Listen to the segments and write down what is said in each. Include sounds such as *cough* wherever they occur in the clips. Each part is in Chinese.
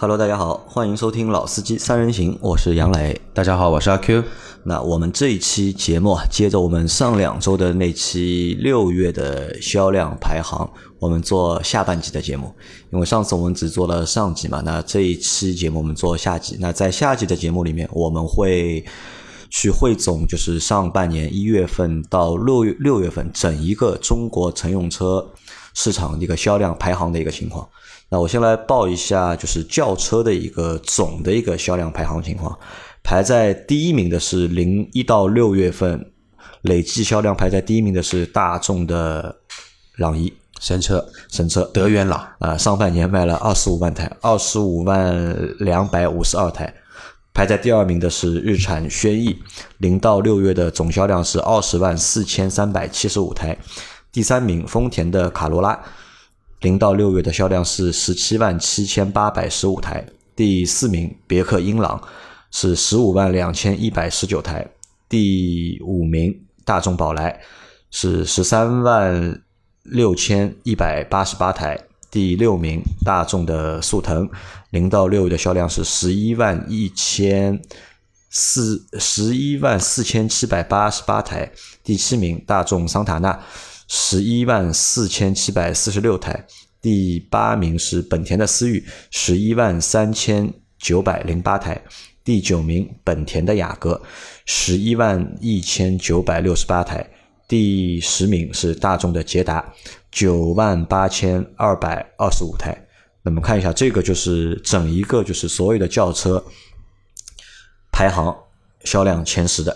Hello，大家好，欢迎收听老司机三人行，我是杨磊。大家好，我是阿 Q。那我们这一期节目啊，接着我们上两周的那期六月的销量排行，我们做下半集的节目。因为上次我们只做了上集嘛，那这一期节目我们做下集。那在下集的节目里面，我们会去汇总，就是上半年一月份到六月六月份整一个中国乘用车市场一个销量排行的一个情况。那我先来报一下，就是轿车的一个总的一个销量排行情况。排在第一名的是零一到六月份累计销量排在第一名的是大众的朗逸神车，神车德元朗啊，上半年卖了二十五万台，二十五万两百五十二台。排在第二名的是日产轩逸，零到六月的总销量是二十万四千三百七十五台。第三名丰田的卡罗拉。零到六月的销量是十七万七千八百十五台，第四名别克英朗是十五万两千一百十九台，第五名大众宝来是十三万六千一百八十八台，第六名大众的速腾零到六月的销量是十一万一千四十一万四千七百八十八台，第七名大众桑塔纳。十一万四千七百四十六台，第八名是本田的思域，十一万三千九百零八台，第九名本田的雅阁，十一万一千九百六十八台，第十名是大众的捷达，九万八千二百二十五台。那么看一下，这个就是整一个就是所有的轿车排行销量前十的，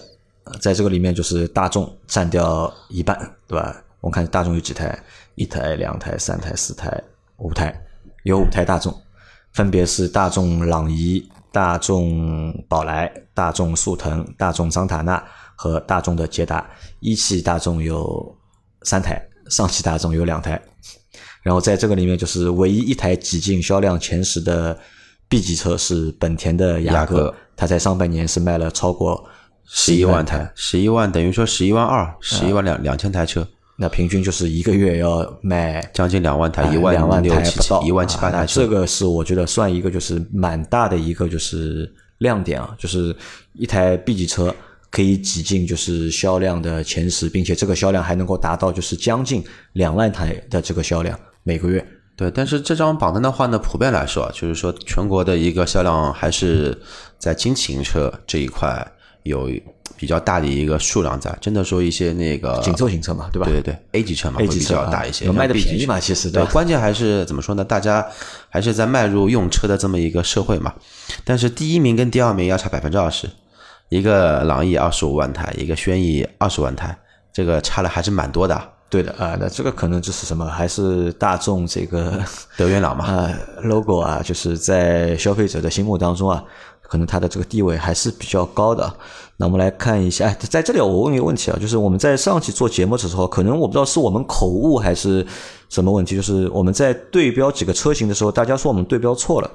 在这个里面就是大众占掉一半，对吧？我看大众有几台，一台、两台、三台、四台、五台，有五台大众，分别是大众朗逸、大众宝来、大众速腾、大众桑塔纳和大众的捷达。一汽大众有三台，上汽大众有两台。然后在这个里面，就是唯一一台挤进销量前十的 B 级车是本田的雅阁，它在上半年是卖了超过十一万台，十一万等于说十一万二，十一万两两千台车。那平均就是一个月要卖将近两万台，一万两万台不到，一万七八台。这个是我觉得算一个就是蛮大的一个就是亮点啊，就是一台 B 级车可以挤进就是销量的前十，并且这个销量还能够达到就是将近两万台的这个销量每个月。对，但是这张榜单的话呢，普遍来说，就是说全国的一个销量还是在轻型车这一块有。比较大的一个数量在，真的说一些那个紧凑型车嘛，对吧？对对对，A 级车嘛，会比较大一些，卖的便宜嘛，其实对。关键还是怎么说呢？大家还是在迈入用车的这么一个社会嘛。但是第一名跟第二名要差百分之二十，一个朗逸二十五万台，一个轩逸二十万台，这个差了还是蛮多的。对的啊，那这个可能就是什么？还是大众这个德元朗嘛？*laughs* 啊，logo 啊，就是在消费者的心目当中啊。可能它的这个地位还是比较高的。那我们来看一下，哎，在这里我问一个问题啊，就是我们在上期做节目的时候，可能我不知道是我们口误还是什么问题，就是我们在对标几个车型的时候，大家说我们对标错了，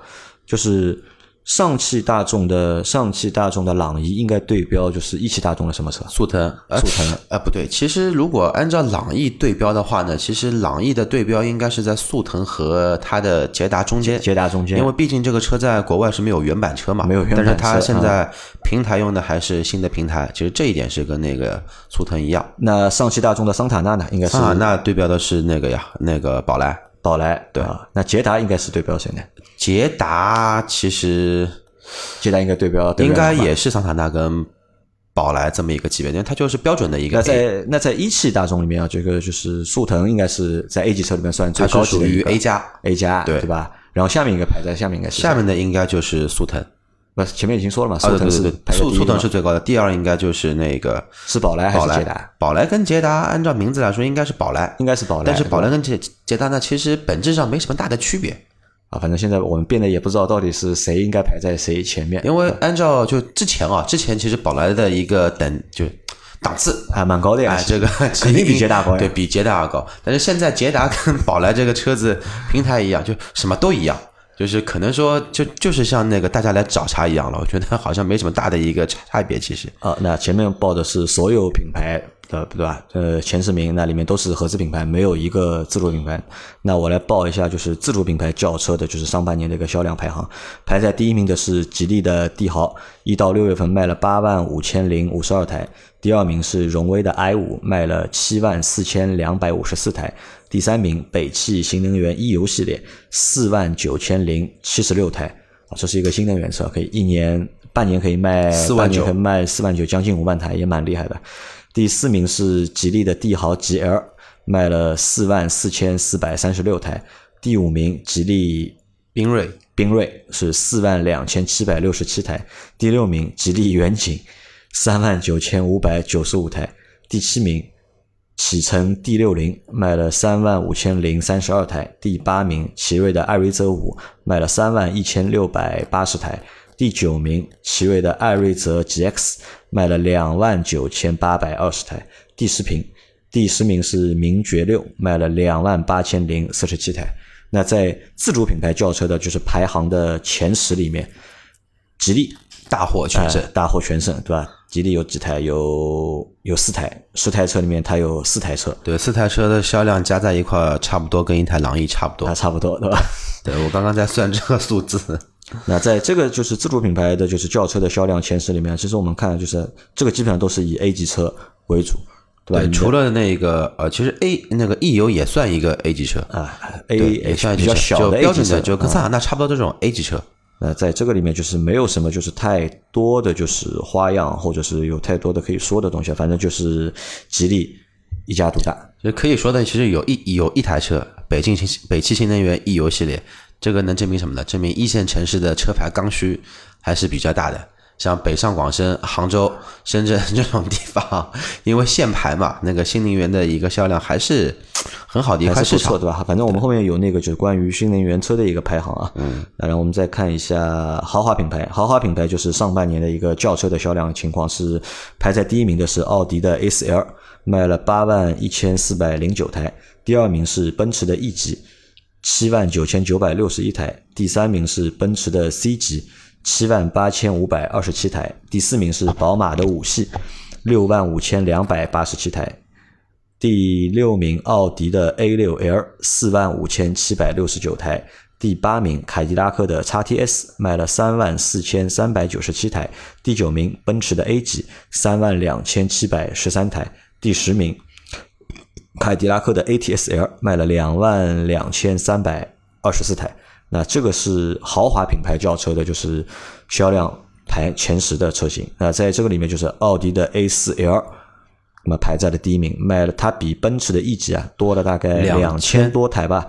就是。上汽大众的上汽大众的朗逸应该对标就是一汽大众的什么车？速腾，速腾。*laughs* 呃，不对，其实如果按照朗逸对标的话呢，其实朗逸的对标应该是在速腾和它的捷达中间。捷达中间，因为毕竟这个车在国外是没有原版车嘛，没有原版车。但是它现在平台用的还是新的平台，其实这一点是跟那个速腾一样。那上汽大众的桑塔纳呢？应该是啊，那对标的是那个呀，那个宝来。宝来，对啊。那捷达应该是对标谁呢？捷达其实，捷达应该对标，应该也是桑塔纳跟宝来这么一个级别，因为它就是标准的一个。那在那在一汽大众里面啊，这个就是速腾应该是在 A 级车里面算最高级的，属于 A 加 A 加，对对吧？然后下面一个排在下面应该是下面的应该就是速腾，不前面已经说了嘛，速腾是速速腾是最高的，第二应该就是那个是宝来还是捷达？宝来跟捷达按照名字来说应该是宝来，应该是宝来，但是宝来跟捷捷达呢，其实本质上没什么大的区别。啊，反正现在我们变得也不知道到底是谁应该排在谁前面，因为按照就之前啊，之前其实宝来的一个等就档次还蛮高的呀，这个 *laughs* 肯定比捷达高，对比捷达要高。但是现在捷达跟 *laughs* 宝来这个车子平台一样，就什么都一样，就是可能说就就是像那个大家来找茬一样了，我觉得好像没什么大的一个差别，其实。啊，那前面报的是所有品牌。呃，对吧？呃，前十名那里面都是合资品牌，没有一个自主品牌。那我来报一下，就是自主品牌轿车的，就是上半年的一个销量排行。排在第一名的是吉利的帝豪，一到六月份卖了八万五千零五十二台。第二名是荣威的 i 五，卖了七万四千两百五十四台。第三名北汽新能源 e 油系列，四万九千零七十六台。啊，这是一个新能源车，可以一年半年可以卖四万九，卖四万九，将近五万台，也蛮厉害的。第四名是吉利的帝豪 GL，卖了四万四千四百三十六台。第五名吉利缤瑞，缤瑞是四万两千七百六十七台。第六名吉利远景，三万九千五百九十五台。第七名启辰 D 六零卖了三万五千零三十二台。第八名奇瑞的艾瑞泽五卖了三万一千六百八十台。第九名，奇瑞的艾瑞泽 GX 卖了两万九千八百二十台。第十名，第十名是名爵六，卖了两万八千零四十七台。那在自主品牌轿车的，就是排行的前十里面，吉利大获全胜，大获全胜，对吧？吉利有几台？有有四台，十台车里面它有四台车。对，四台车的销量加在一块，差不多跟一台朗逸差不多。差不多，对吧？*laughs* 对我刚刚在算这个数字。那在这个就是自主品牌的就是轿车的销量前十里面，其实我们看就是这个基本上都是以 A 级车为主，对吧？除了那个呃，其实 A 那个 E 油也算一个 A 级车啊，A 也算比较小的标准的，就跟桑塔纳差不多这种 A 级车。那在这个里面就是没有什么就是太多的就是花样，或者是有太多的可以说的东西，反正就是吉利一家独大。就可以说的，其实有一有一台车，北京新北汽新能源 E 游系列。这个能证明什么呢？证明一线城市的车牌刚需还是比较大的。像北上广深、杭州、深圳 *laughs* 这种地方，因为限牌嘛，那个新能源的一个销量还是很好的一块市场，对吧？反正我们后面有那个就是关于新能源车的一个排行啊。嗯。然后我们再看一下豪华品牌，豪华品牌就是上半年的一个轿车的销量情况是排在第一名的是奥迪的 A 4 L，卖了八万一千四百零九台。第二名是奔驰的 E 级。七万九千九百六十一台，第三名是奔驰的 C 级，七万八千五百二十七台，第四名是宝马的五系，六万五千两百八十七台，第六名奥迪的 A 六 L，四万五千七百六十九台，第八名凯迪拉克的 x T S，卖了三万四千三百九十七台，第九名奔驰的 A 级，三万两千七百十三台，第十名。凯迪拉克的 ATS-L 卖了两万两千三百二十四台，那这个是豪华品牌轿车的，就是销量排前十的车型。那在这个里面，就是奥迪的 A4L，那么排在了第一名，卖了它比奔驰的 E 级啊多了大概两千多台吧，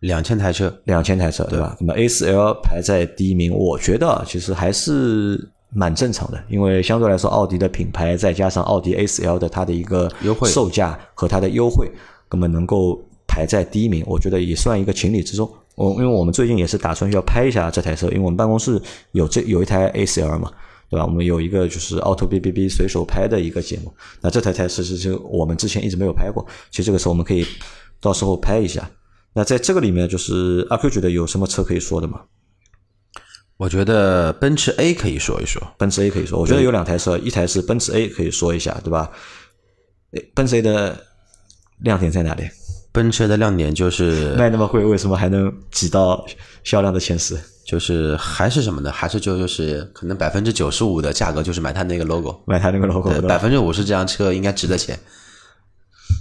两千台车，两千台车，对吧？那么 A4L 排在第一名，我觉得其实还是。蛮正常的，因为相对来说，奥迪的品牌再加上奥迪 A4L 的它的一个优惠售价和它的优惠，那么能够排在第一名，我觉得也算一个情理之中。我因为我们最近也是打算要拍一下这台车，因为我们办公室有这有一台 A4L 嘛，对吧？我们有一个就是 Auto B B B 随手拍的一个节目，那这台车其实是我们之前一直没有拍过，其实这个时候我们可以到时候拍一下。那在这个里面，就是阿 Q 觉得有什么车可以说的吗？我觉得奔驰 A 可以说一说，奔驰 A 可以说，我觉得有两台车，一台是奔驰 A 可以说一下，对吧？奔驰 A 的亮点在哪里？奔驰的亮点就是卖那么贵，为什么还能挤到销量的前十？就是还是什么呢？还是就就是可能百分之九十五的价格就是买它那个 logo，买它那个 logo，百分之五十这辆车应该值得钱。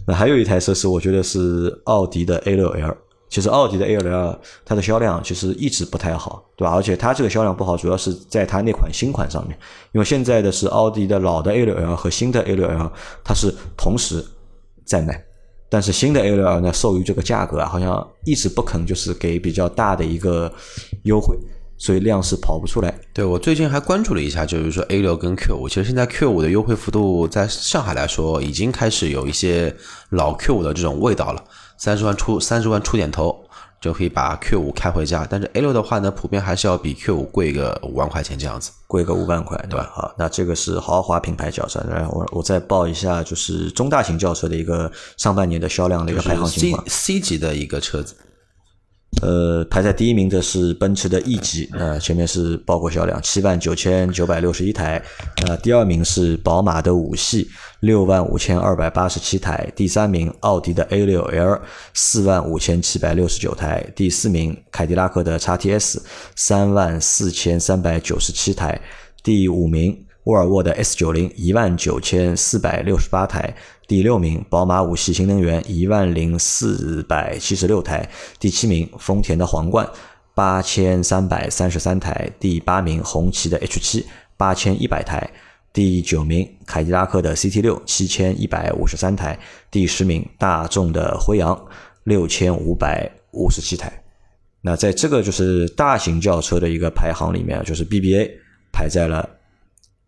那还有一台车是我觉得是奥迪的 A 六 L。其实奥迪的 A6L 它的销量其实一直不太好，对吧？而且它这个销量不好，主要是在它那款新款上面。因为现在的是奥迪的老的 A6L 和新的 A6L，它是同时在卖，但是新的 A 六 L 呢，受于这个价格啊，好像一直不肯就是给比较大的一个优惠，所以量是跑不出来。对我最近还关注了一下，就是说 A 六跟 Q 五其实现在 Q 五的优惠幅度在上海来说，已经开始有一些老 Q 五的这种味道了。三十万出三十万出点头就可以把 Q 五开回家，但是 A 六的话呢，普遍还是要比 Q 五贵个五万块钱这样子，贵个五万块，对吧？好，那这个是豪华品牌轿车，然后我我再报一下，就是中大型轿车的一个上半年的销量的一个排行情况。C C 级的一个车子呃，排在第一名的是奔驰的 E 级，呃，前面是包括销量七万九千九百六十一台，呃，第二名是宝马的五系六万五千二百八十七台，第三名奥迪的 A 六 L 四万五千七百六十九台，第四名凯迪拉克的 x T S 三万四千三百九十七台，第五名沃尔沃的 S 九零一万九千四百六十八台。第六名，宝马五系新能源一万零四百七十六台；第七名，丰田的皇冠八千三百三十三台；第八名，红旗的 H 七八千一百台；第九名，凯迪拉克的 CT 六七千一百五十三台；第十名，大众的辉昂六千五百五十七台。那在这个就是大型轿车的一个排行里面，就是 BBA 排在了。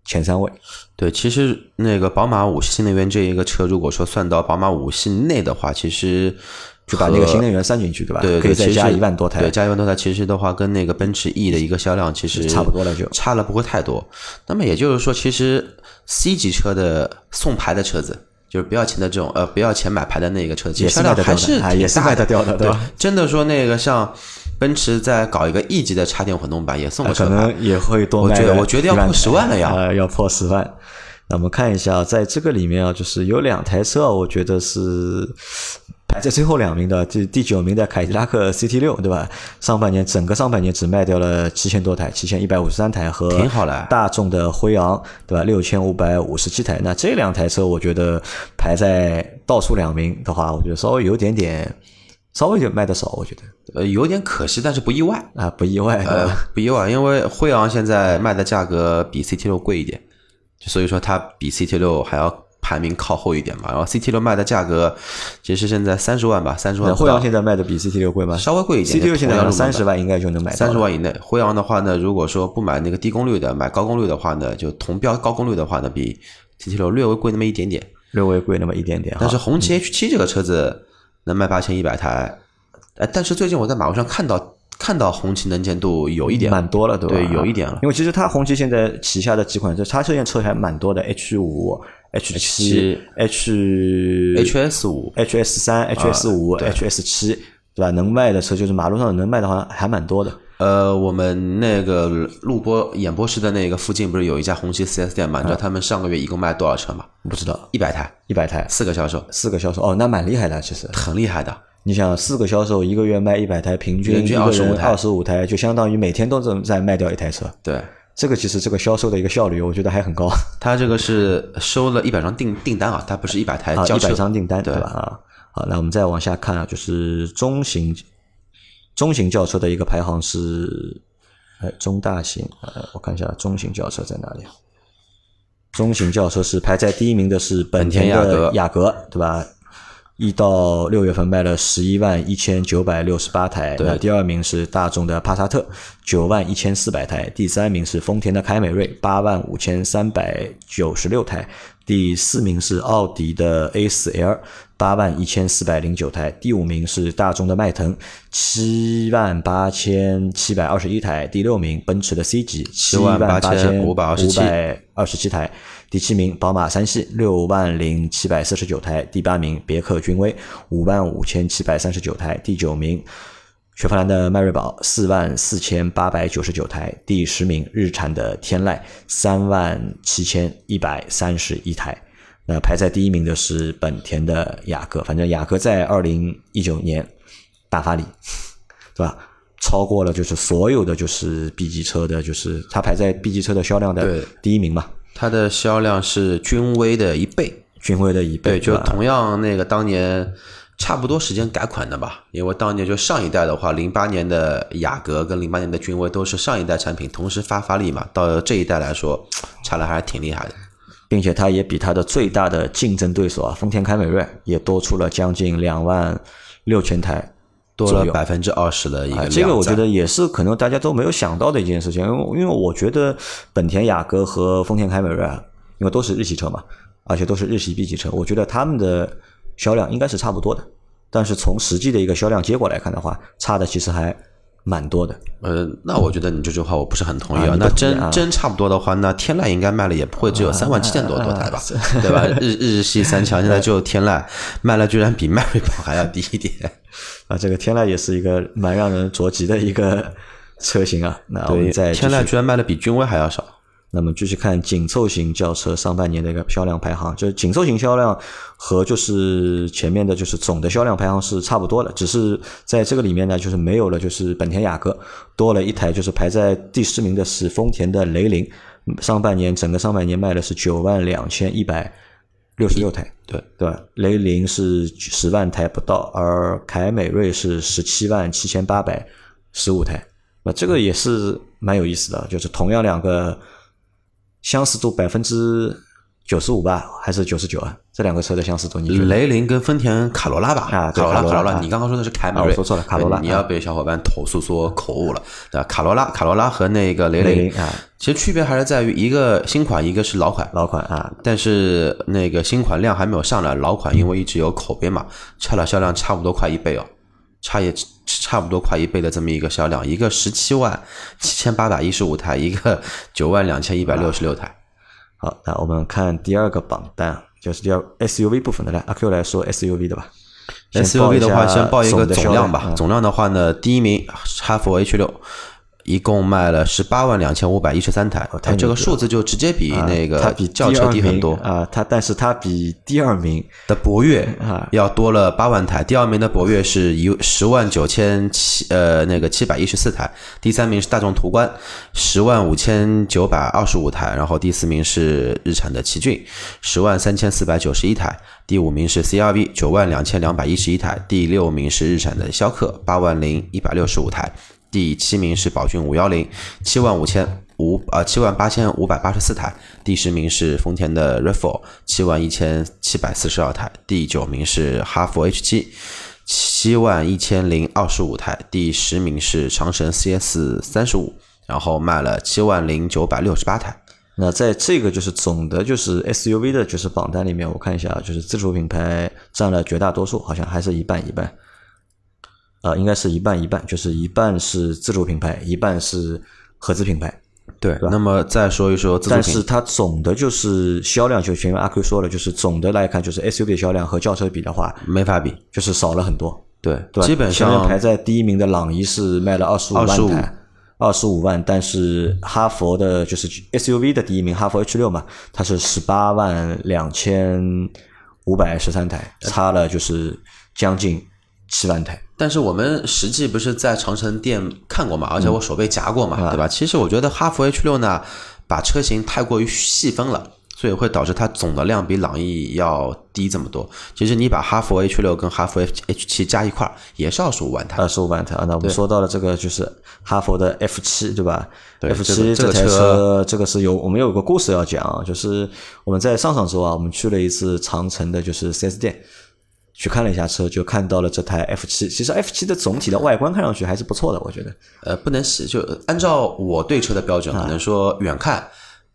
前三位，对，其实那个宝马五系新能源这一个车，如果说算到宝马五系内的话，其实就把那个新能源算进去，对吧？对，可以再加一万多台，对，加一万多台，其实的话跟那个奔驰 E 的一个销量其实差不多了，就差了不会太多。那么也就是说，其实 C 级车的送牌的车子，就是不要钱的这种，呃，不要钱买牌的那个车子，销量还是也是卖得掉的，对吧？真的说那个像。奔驰在搞一个 E 级的插电混动版，也送个可能也会多卖。我觉得，我觉得要破十万了呀，要破十万。那我们看一下，在这个里面啊，就是有两台车，我觉得是排在最后两名的，第第九名的凯迪拉克 CT 六，对吧？上半年整个上半年只卖掉了七千多台，七千一百五十三台和挺好的。大众的辉昂，对吧？六千五百五十七台。那这两台车，我觉得排在倒数两名的话，我觉得稍微有点点。稍微就卖的少，我觉得，呃，有点可惜，但是不意外啊，不意外，呃，不意外，因为辉昂现在卖的价格比 CT 六贵一点，所以说它比 CT 六还要排名靠后一点嘛。然后 CT 六卖的价格其实现在三十万吧，三十万。辉昂现在卖的比 CT 六贵吗？稍微贵一点。CT 六现在三十万应该就能买。三十万以内，辉昂的话呢，如果说不买那个低功率的，买高功率的话呢，就同标高功率的话呢，比 CT 六略微贵那么一点点，略微贵那么一点点。但是红旗 H 七这个车子。能卖八千一百台，哎，但是最近我在马路上看到看到红旗能见度有一点蛮多了，对吧？对，有一点了。因为其实它红旗现在旗下的几款，车叉车线车还蛮多的，H 五、H 七、H HS 五、HS 三、HS 五、HS 七，对吧？能卖的车就是马路上能卖的好像还蛮多的。呃，我们那个录播演播室的那个附近不是有一家红旗四 S 店嘛？你知道他们上个月一共卖多少车吗？不知道，一百台，一百台，四个销售，四个销售，哦，那蛮厉害的，其实很厉害的。你想，四个销售一个月卖一百台，平均二十五台，二十五台，就相当于每天都在在卖掉一台车。对，这个其实这个销售的一个效率，我觉得还很高。他这个是收了一百张订订单啊，他不是一百台交一百张订单，对吧？啊，好，那我们再往下看啊，就是中型中型轿车的一个排行是。哎，中大型，呃，我看一下中型轿车在哪里？中型轿车是排在第一名的是本田的雅阁，对吧？一到六月份卖了十一万一千九百六十八台。对。第二名是大众的帕萨特，九万一千四百台。第三名是丰田的凯美瑞，八万五千三百九十六台。第四名是奥迪的 A4L，八万一千四百零九台。第五名是大众的迈腾，七万八千七百二十一台。第六名奔驰的 C 级，七万八千五百二十七台。第七名宝马三系，六万零七百四十九台。第八名别克君威，五万五千七百三十九台。第九名。雪佛兰的迈锐宝四万四千八百九十九台，第十名日产的天籁三万七千一百三十一台。那排在第一名的是本田的雅阁，反正雅阁在二零一九年大发力，对吧？超过了就是所有的就是 B 级车的，就是它排在 B 级车的销量的第一名嘛。它的销量是君威的一倍，君威的一倍，对，就同样那个当年。差不多时间改款的吧，因为当年就上一代的话，零八年的雅阁跟零八年的君威都是上一代产品同时发发力嘛，到这一代来说，差的还是挺厉害的，并且它也比它的最大的竞争对手啊，丰田凯美瑞也多出了将近两万六千台，多了百分之二十的一个量。这个我觉得也是可能大家都没有想到的一件事情，因为因为我觉得本田雅阁和丰田凯美瑞啊，因为都是日系车嘛，而且都是日系 B 级车，我觉得他们的。销量应该是差不多的，但是从实际的一个销量结果来看的话，差的其实还蛮多的。呃，那我觉得你这句话我不是很同意啊。啊那真真差不多的话，那天籁应该卖了也不会只有三万七千多多台吧，*laughs* 对吧？日日系三强现在只有天籁卖了，居然比迈锐宝还要低一点。*laughs* 啊，这个天籁也是一个蛮让人着急的一个车型啊。那我们再天籁居然卖的比君威还要少。那么继续看紧凑型轿车上半年的一个销量排行，就是紧凑型销量和就是前面的就是总的销量排行是差不多的，只是在这个里面呢，就是没有了就是本田雅阁，多了一台就是排在第十名的是丰田的雷凌，上半年整个上半年卖的是九万两千一百六十六台，对对吧？雷凌是十万台不到，而凯美瑞是十七万七千八百十五台，那这个也是蛮有意思的，就是同样两个。相似度百分之九十五吧，还是九十九啊？这两个车的相似度，你？雷凌跟丰田卡罗拉吧，啊卡罗拉，卡罗拉你刚刚说的是凯美瑞，说错了卡罗拉你要被小伙伴投诉说口误了，对吧？卡罗拉，卡罗拉和那个雷凌雷凌啊，其实区别还是在于一个新款，一个是老款。老款啊，但是那个新款量还没有上来，老款因为一直有口碑嘛，差了销量差不多快一倍哦，差也差不多快一倍的这么一个销量，一个十七万七千八百一十五台，一个九万两千一百六十六台。好，那我们看第二个榜单，就是第二 SUV 部分的来，阿 Q 来说 SUV 的吧。SUV 的话，先报一个总量吧。嗯总量的话呢，第一名哈弗 H 六。一共卖了十八万两千五百一十三台，哦太牛逼了这个数字就直接比那个它比轿车低很多。啊，它但是它比第二名的博越啊。要多了八万台，第二名的博越是一十万九千七呃那个七百一十四台，第三名是大众途观十万五千九百二十五台，然后第四名是日产的奇骏十万三千四百九十一台，第五名是 CRV 九万两千两百一十一台，第六名是日产的逍客八万零一百六十五台。第七名是宝骏五幺零，七万五千五呃七万八千五百八十四台。第十名是丰田的 RAV4，七万一千七百四十二台。第九名是哈弗 H 七，七万一千零二十五台。第十名是长城 CS 三十五，然后卖了七万零九百六十八台。那在这个就是总的就是 SUV 的就是榜单里面，我看一下，就是自主品牌占了绝大多数，好像还是一半一半。啊，应该是一半一半，就是一半是自主品牌，一半是合资品牌。对，那么再说一说自主品但是它总的就是销量，就前面阿 Q 说了，就是总的来看，就是 SUV 的销量和轿车比的话，没法比。就是少了很多。对，对，基本上排在第一名的朗逸是卖了二十五万25台，二十五万，但是哈佛的就是 SUV 的第一名哈佛 H 六嘛，它是十八万两千五百十三台，差了就是将近七万台。但是我们实际不是在长城店看过嘛，而且我手被夹过嘛，对吧？其实我觉得哈弗 H 六呢，把车型太过于细分了。所以会导致它总的量比朗逸要低这么多。其实你把哈弗 H 六跟哈弗 H H 七加一块儿，也是二十五万台。二十五万台啊！那我们说到了这个就是哈弗的 F 七，对吧对？F 这个七这台车车，这个是有我们有个故事要讲啊，就是我们在上上周啊，我们去了一次长城的，就是 4S 店。去看了一下车，就看到了这台 F 七。其实 F 七的总体的外观看上去还是不错的，我觉得。呃，不能洗，就按照我对车的标准，啊可能说远看。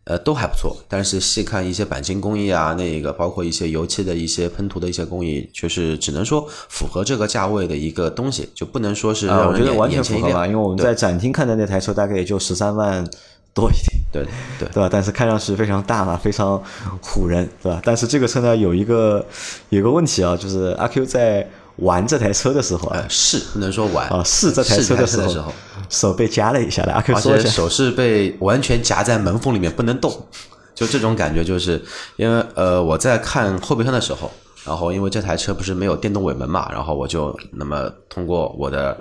呃，都还不错，但是细看一些钣金工艺啊，那个包括一些油漆的一些喷涂的一些工艺，就是只能说符合这个价位的一个东西，就不能说是啊，让人眼我觉得完全。符合吧，因为我们在展厅看的那台车大概也就十三万多一点，对对对吧？但是看上去非常大嘛，非常唬人，对吧？但是这个车呢有一个有一个问题啊，就是阿 Q 在玩这台车的时候啊呃，，是不能说玩啊试这台车的时候，时候，手被夹了一下的，阿 Q 说一下。手是被完全夹在门缝里面不能动，就这种感觉，就是因为呃我在看后备箱的时候，然后因为这台车不是没有电动尾门嘛，然后我就那么通过我的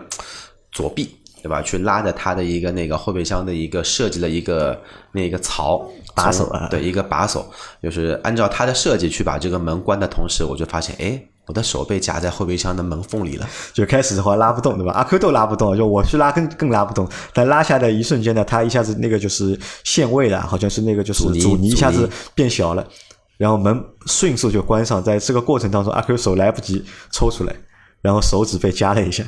左臂。对吧？去拉着它的一个那个后备箱的一个设计的一个那个槽把手啊对，一个把手，就是按照它的设计去把这个门关的同时，我就发现，哎，我的手被夹在后备箱的门缝里了。就开始的话拉不动，对吧？阿 Q 都拉不动，就我去拉更更拉不动。但拉下的一瞬间呢，它一下子那个就是限位了，好像是那个就是阻尼一下子变小了，然后门迅速就关上。在这个过程当中，阿 Q 手来不及抽出来，然后手指被夹了一下。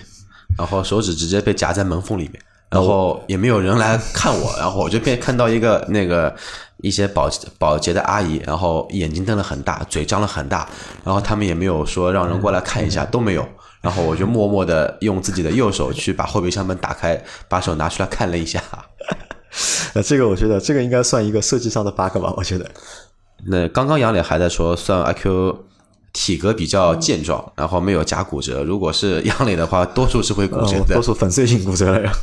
然后手指直接被夹在门缝里面，然后也没有人来看我，*laughs* 然后我就变看到一个那个一些保保洁的阿姨，然后眼睛瞪得很大，嘴张得很大，然后他们也没有说让人过来看一下，都没有，然后我就默默的用自己的右手去把后备箱门打开，把手拿出来看了一下。*laughs* 那这个我觉得这个应该算一个设计上的 bug 吧？我觉得。*laughs* 那刚刚杨磊还在说，算阿 Q 体格比较健壮，然后没有夹骨折。如果是杨磊的话，多数是会骨折的，多数粉碎性骨折了呀。*laughs*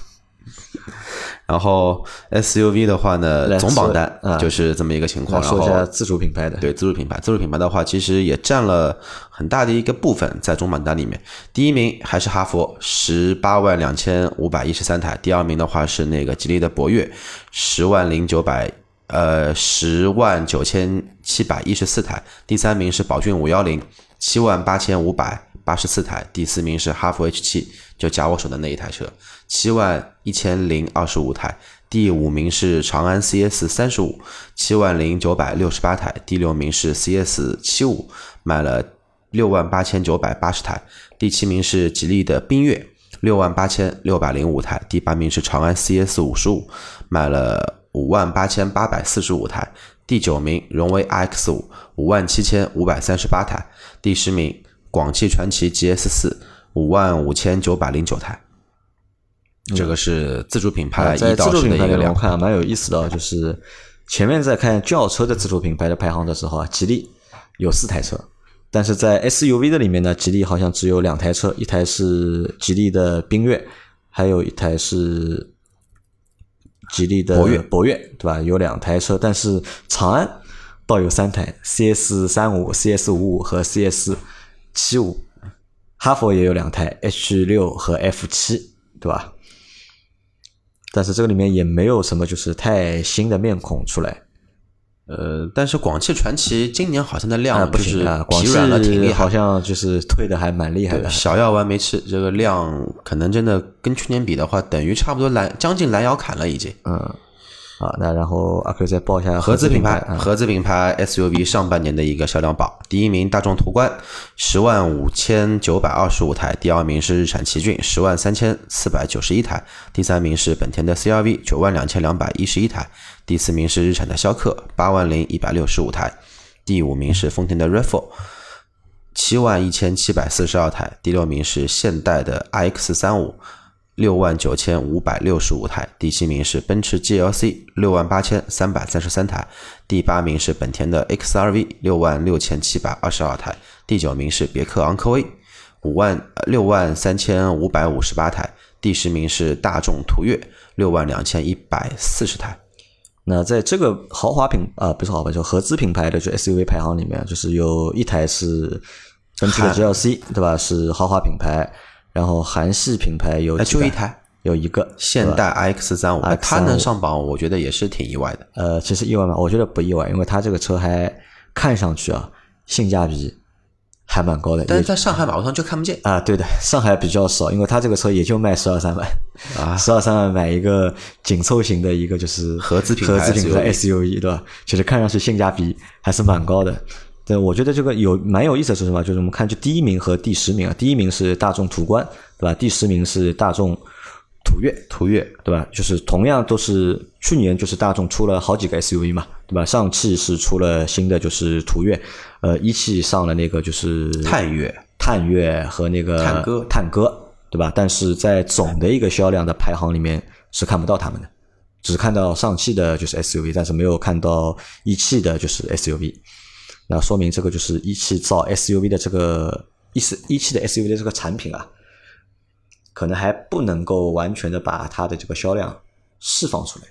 然后 SUV 的话呢，总榜单就是这么一个情况。说一下自主品牌的，对自主品牌，自主品牌的话，其实也占了很大的一个部分在总榜单里面。第一名还是哈弗，十八万两千五百一十三台；第二名的话是那个吉利的博越，十万零九百呃十万九千七百一十四台；第三名是宝骏五幺零，七万八千五百八十四台；第四名是哈弗 H 七。就夹我手的那一台车，七万一千零二十五台，第五名是长安 CS 三十五，七万零九百六十八台，第六名是 CS 七五，卖了六万八千九百八十台，第七名是吉利的缤越，六万八千六百零五台，第八名是长安 CS 五十五，卖了五万八千八百四十五台，第九名荣威 iX 五，五万七千五百三十八台，第十名广汽传祺 GS 四。五万五千九百零九台，这个是自主品牌在自主品牌里面我看蛮有意思的，就是前面在看轿车的自主品牌的排行的时候啊，吉利有四台车，但是在 SUV 的里面呢，吉利好像只有两台车，一台是吉利的缤越，还有一台是吉利的博越，博越对吧？有两台车，但是长安倒有三台，CS 三五、CS 五五和 CS 七五。哈佛也有两台 H 六和 F 七，对吧？但是这个里面也没有什么就是太新的面孔出来。呃，但是广汽传祺今年好像的量不行啊，疲软了挺厉害，好像就是退的还蛮厉害的。小药丸没吃，这个量可能真的跟去年比的话，等于差不多拦将近拦腰砍了已经。嗯。好，那然后阿 Q 再报一下合资品牌，合资品牌 SUV 上半年的一个销量榜，第一名大众途观，十万五千九百二十五台；第二名是日产奇骏，十万三千四百九十一台；第三名是本田的 CRV，九万两千两百一十一台；第四名是日产的逍客，八万零一百六十五台；第五名是丰田的 RAV4，七万一千七百四十二台；第六名是现代的 iX 三五。六万九千五百六十五台，第七名是奔驰 GLC，六万八千三百三十三台，第八名是本田的 XRV，六万六千七百二十二台，第九名是别克昂科威，五万六万三千五百五十八台，第十名是大众途岳，六万两千一百四十台。那在这个豪华品啊，不是豪华，就合资品牌的就 SUV 排行里面，就是有一台是奔驰的 GLC，对吧？是豪华品牌。然后韩系品牌有就一台，有一个现代 X 三五，它能上榜，我觉得也是挺意外的。呃，其实意外吗？我觉得不意外，因为它这个车还看上去啊，性价比还蛮高的。但是在上海马路上就看不见啊。对的，*laughs* 上海比较少，因为它这个车也就卖十二三万 *laughs* 啊，十二三万买一个紧凑型的一个就是合资品牌 SUV，对吧？其实看上去性价比还是蛮高的。对，我觉得这个有蛮有意思的是什么？就是我们看就第一名和第十名啊，第一名是大众途观，对吧？第十名是大众途岳，途岳，对吧？就是同样都是去年就是大众出了好几个 SUV 嘛，对吧？上汽是出了新的就是途岳，呃，一汽上了那个就是探岳，探岳和那个探歌，探歌，对吧？但是在总的一个销量的排行里面是看不到他们的，只看到上汽的就是 SUV，但是没有看到一汽的就是 SUV。那说明这个就是一汽造 SUV 的这个一是一汽的 SUV 的这个产品啊，可能还不能够完全的把它的这个销量释放出来。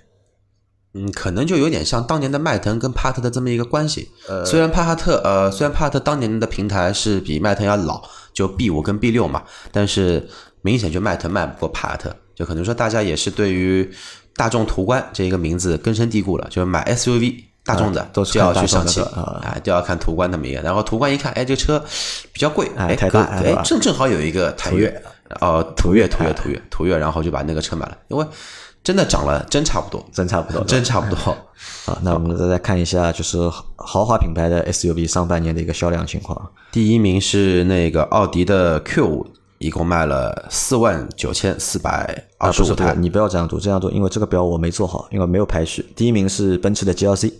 嗯，可能就有点像当年的迈腾跟帕特的这么一个关系。呃，虽然帕萨特呃，虽然帕萨特当年的平台是比迈腾要老，就 B 五跟 B 六嘛，但是明显就迈腾卖不过帕萨特，就可能说大家也是对于大众途观这一个名字根深蒂固了，就是买 SUV。大众的都就要去上汽啊，哎，都要看途观他们一个，然后途观一看，哎，这车比较贵，哎，太大，哎，正正好有一个途岳，哦，途岳，途岳，途岳，途岳，然后就把那个车买了，因为真的涨了，真差不多，真差不多，真差不多。啊，那我们再来看一下，就是豪华品牌的 SUV 上半年的一个销量情况。第一名是那个奥迪的 Q 五，一共卖了四万九千四百二十五台。你不要这样读，这样读，因为这个表我没做好，因为没有排序。第一名是奔驰的 GLC。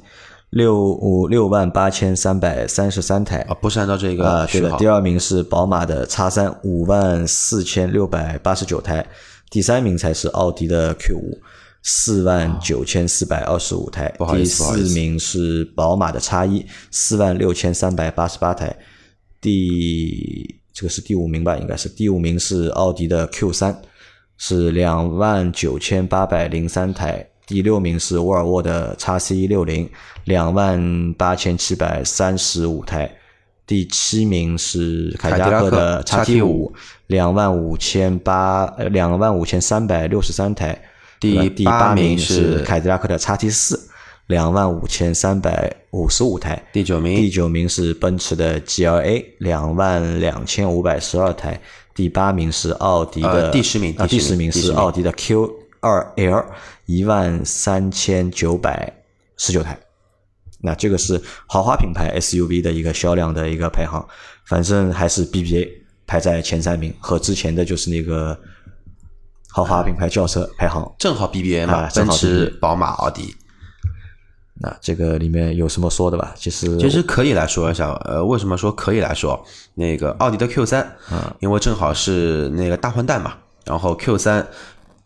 六五六万八千三百三十三台啊，不是按照这个啊，对的。第二名是宝马的 X 三，五万四千六百八十九台。第三名才是奥迪的 Q 五，四万九千四百二十五台。不好意第四名是宝马的 X 一，四万六千三百八十八台。第这个是第五名吧？应该是第五名是奥迪的 Q 三，是两万九千八百零三台。第六名是沃尔沃的 x C 六零，两万八千七百三十五台。第七名是凯迪拉克的凯 x 迪 T 拉克五，两万五千八呃两万五千三百六十三台。第第八八名名是是凯迪拉克的 x T 四，两万五千三百五十五台。第九名第九名是奔驰的 GLA，两万两千五百十二台。第八名是奥迪的，呃第十名啊，第十名是奥迪的 Q 二 L，一万三千九百十九台。那这个是豪华品牌 SUV 的一个销量的一个排行，反正还是 BBA 排在前三名，和之前的就是那个豪华品牌轿车排行。正好 BBA 嘛，奔驰、宝马、奥迪。那这个里面有什么说的吧？其实其实可以来说一下，呃，为什么说可以来说？那个奥迪的 Q 三，嗯因为正好是那个大换代嘛，然后 Q 三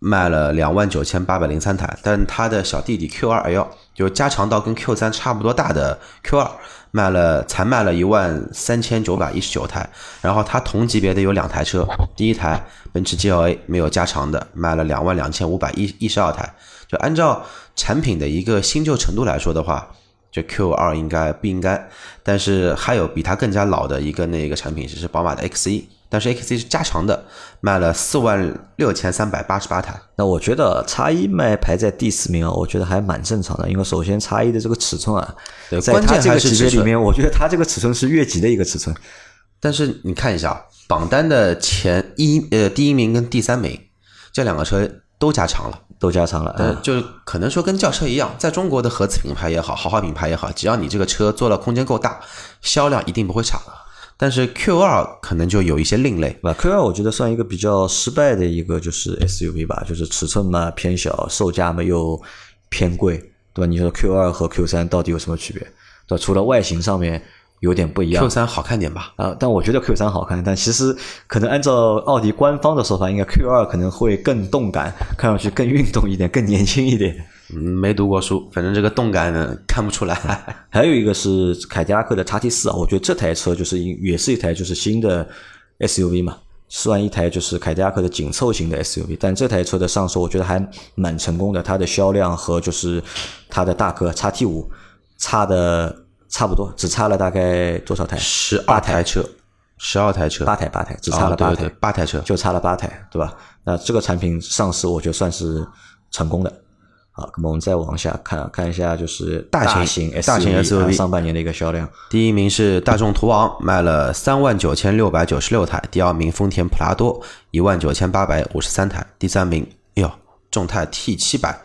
卖了两万九千八百零三台，但它的小弟弟 Q 二 L 就加长到跟 Q 三差不多大的 Q 二卖了才卖了一万三千九百一十九台，然后它同级别的有两台车，第一台奔驰 GLA 没有加长的，卖了两万两千五百一一十二台，就按照产品的一个新旧程度来说的话，这 Q 二应该不应该？但是还有比它更加老的一个那个产品，是宝马的 X 一，但是 X 一是加长的，卖了四万六千三百八十八台。那我觉得叉一卖排在第四名啊，我觉得还蛮正常的，因为首先叉一的这个尺寸啊，对关键在它这个还是尺寸级别里面，我觉得它这个尺寸是越级的一个尺寸。但是你看一下榜单的前一呃第一名跟第三名这两个车都加长了。都加长了，呃嗯，，就可能说跟轿车一样，在中国的合资品牌也好，豪华品牌也好，只要你这个车做了空间够大，销量一定不会差。但是 Q 二可能就有一些另类，吧？Q 二我觉得算一个比较失败的一个就是 SUV 吧，就是尺寸嘛偏小，售价嘛又偏贵，对吧？你说 Q 二和 Q 三到底有什么区别？对吧？除了外形上面有点不一样 Q 三好看点吧？啊，但我觉得 Q 三好看，但其实可能按照奥迪官方的说法，应该 Q 二可能会更动感，看上去更运动一点，更年轻一点。嗯，没读过书，反正这个动感呢看不出来。*laughs* 还有一个是凯迪拉克的 x T 四啊，我觉得这台车就是一也是一台就是新的 SUV 嘛，算一台就是凯迪拉克的紧凑型的 SUV，但这台车的上市我觉得还蛮成功的，它的销量和就是它的大哥 x T 五差的差不多，只差了大概多少台？十二台车，十二台车，八台，八台，只差了八台，哦对对对八台车。就差了八台，对吧？那这个产品上市，我觉得算是成功的。好，那么我们再往下看看一下，就是大型型大型 SUV 啊上半年的一个销量。第一名是大众途昂，卖了三万九千六百九十六台；第二名丰田普拉多，一万九千八百五十三台；第三名，哎呦，众泰 T 七百，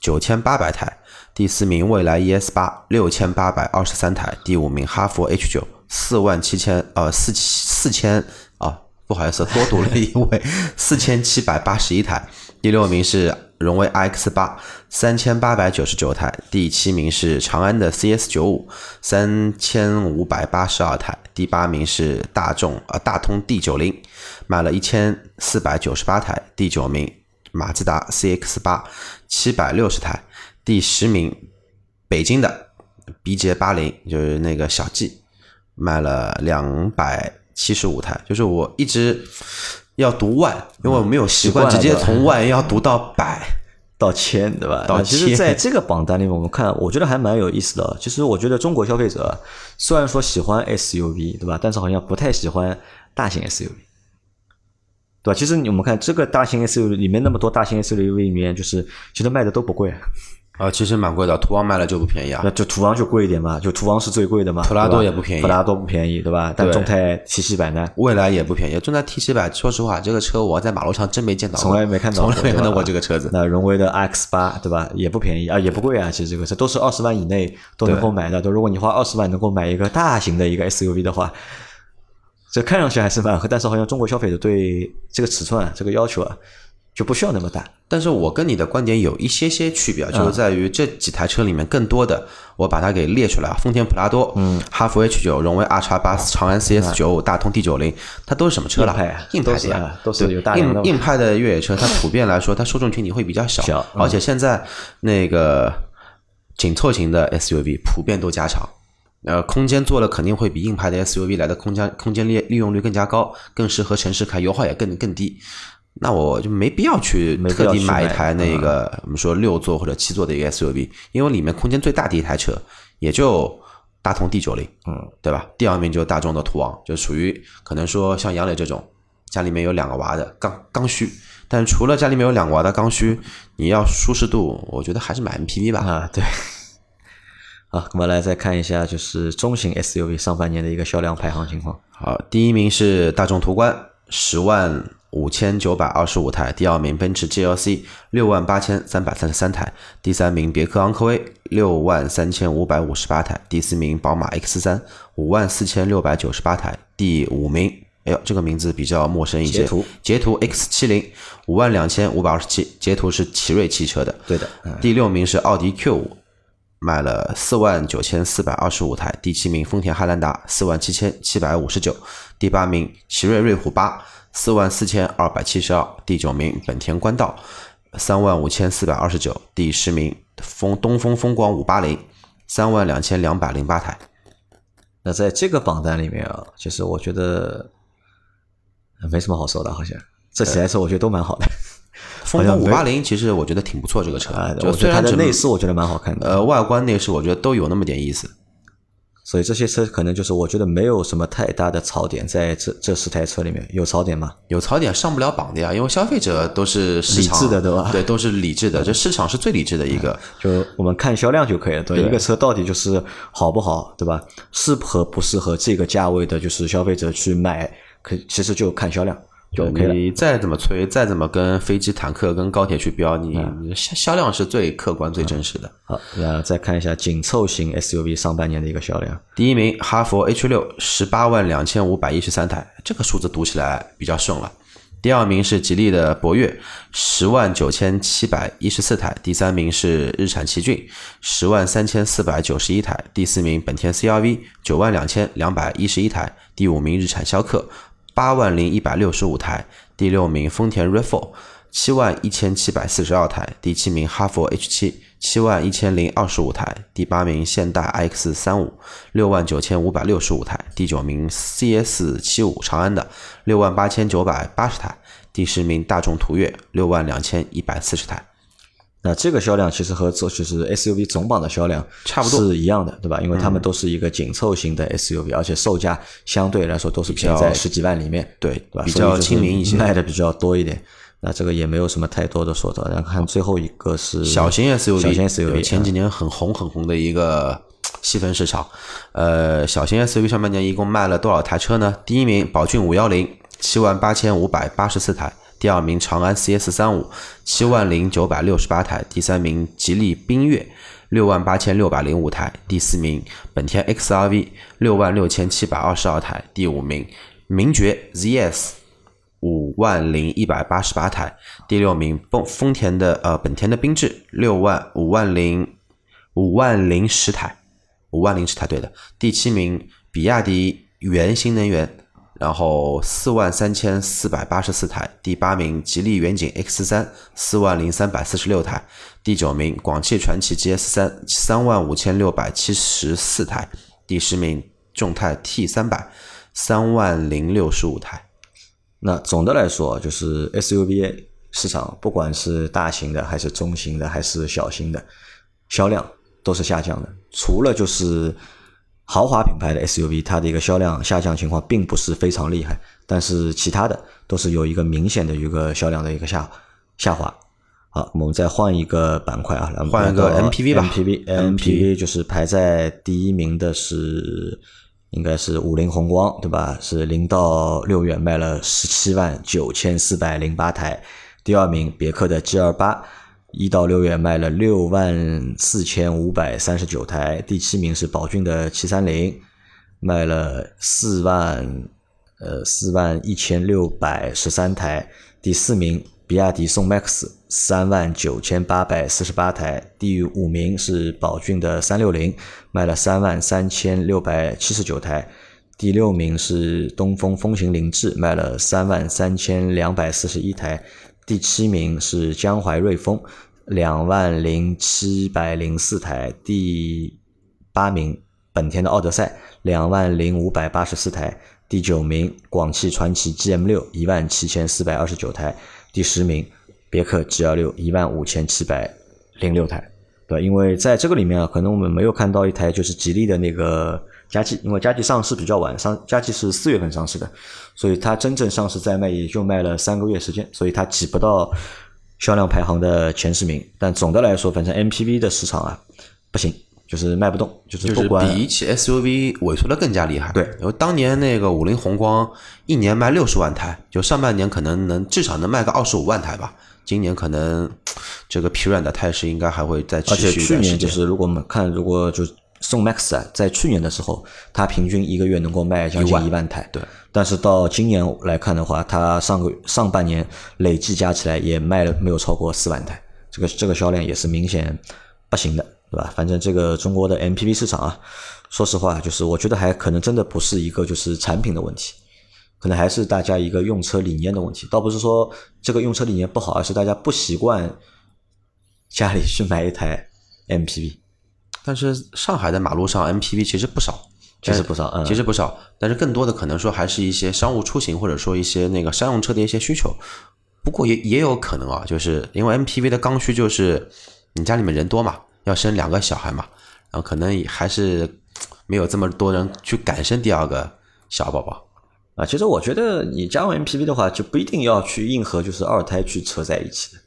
九千八百台；第四名蔚来 ES 八，六千八百二十三台；第五名哈弗 H 九，四万七千呃四四千啊，不好意思，多读了一位，四千七百八十一台；第六名是荣威 X 八，三千八百九十九台；第七名是长安的 CS 九五，三千五百八十二台；第八名是大众呃大通 D 九零，卖了一千四百九十八台；第九名马自达 CX 八，七百六十台；第十名北京的 BJ 八零，就是那个小 G，卖了两百七十五台。就是我一直要读万，因为我没有习惯直接从万要读到百。到千，对吧？其实，在这个榜单里面，我们看，我觉得还蛮有意思的。其实，我觉得中国消费者虽然说喜欢 SUV，对吧？但是好像不太喜欢大型 SUV，对吧？其实我们看这个大型 SUV 里面那么多大型 SUV 里面，就是其实卖的都不贵，啊，其实蛮贵的，途昂卖了就不便宜啊那。就途昂就贵一点嘛，就途昂是最贵的嘛。普拉多也不便宜普拉多不便宜，对吧？但众泰 T 七百呢，蔚来也不便宜，众泰 T 七百，说实话，这个车我在马路上真没见到过，从来没看到过，从来没看到过这个车子。那荣威的 RX 八，对吧？也不便宜啊，也不贵啊。其实这个车都是二十万以内都能够买的。都如果你花二十万能够买一个大型的一个 SUV 的话，这看上去还是蛮合，但是好像中国消费者对这个尺寸啊，这个要求啊，就不需要那么大。但是我跟你的观点有一些些区别，就是在于这几台车里面，更多的我把它给列出来丰田普拉多、嗯，哈弗 H 九、荣威 R 叉八、长安 CS 九五、大通 D 九零，它都是什么车了？硬派的呀，都是有大量硬硬派的越野车。它普遍来说，它受众群体会比较小，而且现在那个紧凑型的 SUV 普遍都加长，呃，空间做了肯定会比硬派的 SUV 来的空间空间利利用率更加高，更适合城市开，油耗也更更低。那我就没必要去特地买一台那个我们说六座或者七座的一个 SUV，因为里面空间最大的一台车也就大通 D 九零，嗯，对吧？第二名就是大众的途昂，就属于可能说像杨磊这种家里面有两个娃的刚刚需，但除了家里面有两个娃的刚需，你要舒适度，我觉得还是买 MPV 吧。啊，对。好，我们来再看一下就是中型 SUV 上半年的一个销量排行情况。好，第一名是大众途观，十万。五千九百二十五台，第二名奔驰 GLC 六万八千三百三十三台，第三名别克昂科威六万三千五百五十八台，第四名宝马 X 三五万四千六百九十八台，第五名，哎呦，这个名字比较陌生一些，捷途捷途 X 七零五万两千五百二十七，捷途是奇瑞汽车的，对的，第六名是奥迪 Q 五，卖了四万九千四百二十五台，第七名丰田汉兰达四万七千七百五十九，第八名奇瑞瑞虎八。四万四千二百七十二，第九名本田冠道，三万五千四百二十九，第十名风东风风光五八零，三万两千两百零八台。那在这个榜单里面啊，其实我觉得没什么好说的，好像这几台车我觉得都蛮好的。风光五八零其实我觉得挺不错，这个车，我觉得它的内饰我觉得蛮好看的，呃，外观内饰我觉得都有那么点意思。所以这些车可能就是我觉得没有什么太大的槽点，在这这十台车里面有槽点吗？有槽点上不了榜的呀，因为消费者都是理智的，对吧？对，都是理智的，这市场是最理智的一个。就我们看销量就可以了，对一个车到底就是好不好，对吧？适合不适合这个价位的，就是消费者去买，可其实就看销量。就你再怎么吹，再怎么跟飞机、坦克、跟高铁去标，你销销量是最客观、最真实的。好，那再看一下紧凑型 SUV 上半年的一个销量。第一名哈弗 H 六，十八万两千五百一十三台，这个数字读起来比较顺了。第二名是吉利的博越，十万九千七百一十四台。第三名是日产奇骏，十万三千四百九十一台。第四名本田 CRV，九万两千两百一十一台。第五名日产逍客。八万零一百六十五台，第六名丰田 RAV4，七万一千七百四十二台，第七名哈佛 H 七，七万一千零二十五台，第八名现代 iX 三五，六万九千五百六十五台，第九名 CS 七五长安的，六万八千九百八十台，第十名大众途岳，六万两千一百四十台。那这个销量其实和这就是 SUV 总榜的销量差不多是一样的，对吧？因为它们都是一个紧凑型的 SUV，而且售价相对来说都是偏在十几万里面，对，对吧？比较亲民一些，卖的比较多一点。那这个也没有什么太多的说的。然后看最后一个是小型 SUV，小型 SUV 前几年很红很红的一个细分市场。呃，小型 SUV 上半年一共卖了多少台车呢？第一名宝骏五幺零，七万八千五百八十四台。第二名长安 CS 三五七万零九百六十八台，第三名吉利缤越六万八千六百零五台，第四名本田 XRV 六万六千七百二十二台，第五名名爵 ZS 五万零一百八十八台，第六名丰丰田的呃本田的缤智六万五万零五万零十台，五万零十台对的，第七名比亚迪元新能源。然后四万三千四百八十四台，第八名吉利远景 X 三四万零三百四十六台，第九名广汽传祺 GS 三三万五千六百七十四台，第十名众泰 T 三百三万零六十五台。那总的来说，就是 SUV 市场，不管是大型的还是中型的还是小型的，销量都是下降的，除了就是。豪华品牌的 SUV，它的一个销量下降情况并不是非常厉害，但是其他的都是有一个明显的一个销量的一个下下滑。好，我们再换一个板块啊，来换一个 MPV 吧。MPV，MPV 就是排在第一名的是应该是五菱宏光，对吧？是零到六月卖了十七万九千四百零八台。第二名别克的 G 二八。一到六月卖了六万四千五百三十九台，第七名是宝骏的七三零，卖了四万呃四万一千六百十三台，第四名比亚迪宋 MAX 三万九千八百四十八台，第五名是宝骏的三六零，卖了三万三千六百七十九台，第六名是东风风行凌志，卖了三万三千两百四十一台，第七名是江淮瑞风，两万零七百零四台，第八名本田的奥德赛，两万零五百八十四台，第九名广汽传祺 GM 六，一万七千四百二十九台。第十名，别克 G 幺六一万五千七百零六台，对因为在这个里面啊，可能我们没有看到一台就是吉利的那个嘉际，因为嘉际上市比较晚，上嘉际是四月份上市的，所以它真正上市在卖也就卖了三个月时间，所以它挤不到销量排行的前十名。但总的来说，反正 MPV 的市场啊不行。就是卖不动，就是就是比起 SUV 萎缩的更加厉害。对，因为当年那个五菱宏光一年卖六十万台，就上半年可能能至少能卖个二十五万台吧。今年可能这个疲软的态势应该还会再持续而且去年就是如果我们看，如果就宋 MAX 啊，在去年的时候，它平均一个月能够卖将近一万台。对，但是到今年来看的话，它上个上半年累计加起来也卖了没有超过四万台，这个这个销量也是明显不行的。对吧？反正这个中国的 MPV 市场啊，说实话，就是我觉得还可能真的不是一个就是产品的问题，可能还是大家一个用车理念的问题。倒不是说这个用车理念不好，而是大家不习惯家里去买一台 MPV。但是上海的马路上 MPV 其实不少，其实不少，嗯，其实不少。但是更多的可能说还是一些商务出行，或者说一些那个商用车的一些需求。不过也也有可能啊，就是因为 MPV 的刚需就是你家里面人多嘛。要生两个小孩嘛，然后可能还是没有这么多人去敢生第二个小宝宝啊。其实我觉得你加入 MPV 的话，就不一定要去硬和就是二胎去扯在一起的。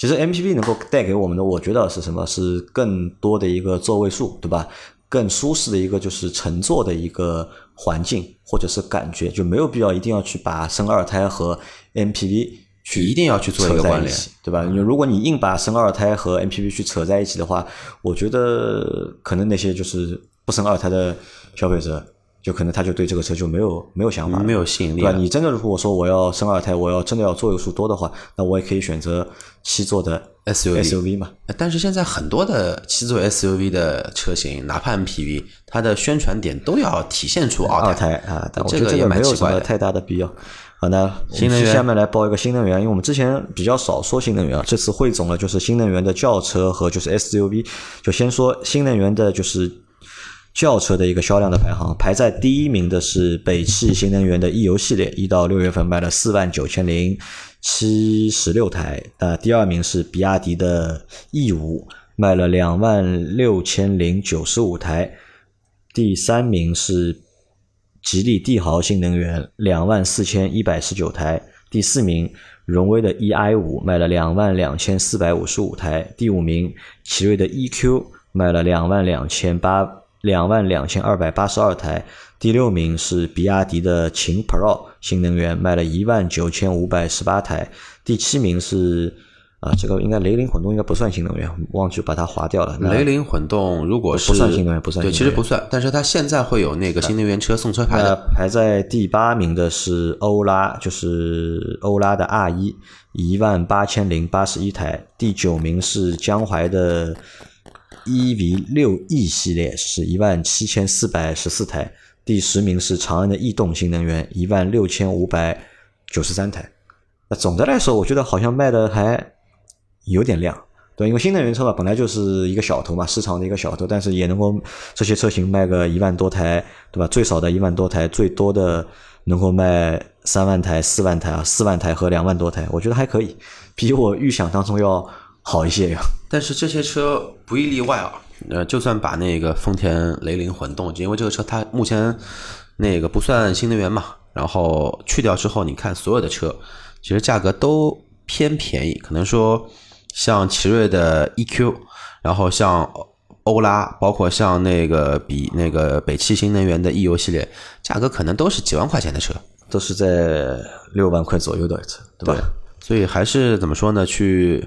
其实 MPV 能够带给我们的，我觉得是什么？是更多的一个座位数，对吧？更舒适的一个就是乘坐的一个环境或者是感觉，就没有必要一定要去把生二胎和 MPV。去一定要去做一个关联，对吧？你如果你硬把生二胎和 MPV 去扯在一起的话，我觉得可能那些就是不生二胎的消费者，就可能他就对这个车就没有没有想法，没有吸引力，对吧？你真的如果说我要生二胎，我要真的要座位数多的话，那我也可以选择七座的 SUV SUV 嘛。但是现在很多的七座 SUV 的车型，哪怕 MPV，它的宣传点都要体现出二胎。啊，但我觉得这个没有什么太大的必要。好，那新能源。下面来报一个新能源，因为我们之前比较少说新能源啊，这次汇总了就是新能源的轿车和就是 SUV，就先说新能源的就是轿车的一个销量的排行，排在第一名的是北汽新能源的 E 游系列，一到六月份卖了四万九千零七十六台，呃，第二名是比亚迪的 E 五，卖了两万六千零九十五台，第三名是。吉利帝豪新能源两万四千一百十九台，第四名荣威的 e-i 五卖了两万两千四百五十五台，第五名奇瑞的 e-q 卖了两万两千八两万两千二百八十二台，第六名是比亚迪的秦 Pro 新能源卖了一万九千五百十八台，第七名是。啊，这个应该雷凌混动应该不算新能源，忘记把它划掉了。雷凌混动如果是不算新能源，不算对，其实不算。但是它现在会有那个新能源车送车牌的。排在第八名的是欧拉，就是欧拉的 R 一，一万八千零八十一台。第九名是江淮的 EV 六 E 系列，是一万七千四百十四台。第十名是长安的逸动新能源，一万六千五百九十三台。那总的来说，我觉得好像卖的还。有点亮，对，因为新能源车嘛，本来就是一个小头嘛，市场的一个小头，但是也能够这些车型卖个一万多台，对吧？最少的一万多台，最多的能够卖三万台、四万台啊，四万台和两万多台，我觉得还可以，比我预想当中要好一些呀。但是这些车不一例外啊，呃，就算把那个丰田雷凌混动，因为这个车它目前那个不算新能源嘛，然后去掉之后，你看所有的车，其实价格都偏便宜，可能说。像奇瑞的 EQ，然后像欧拉，包括像那个比那个北汽新能源的 E-U 系列，价格可能都是几万块钱的车，都是在六万块左右的车，对吧？所以还是怎么说呢？去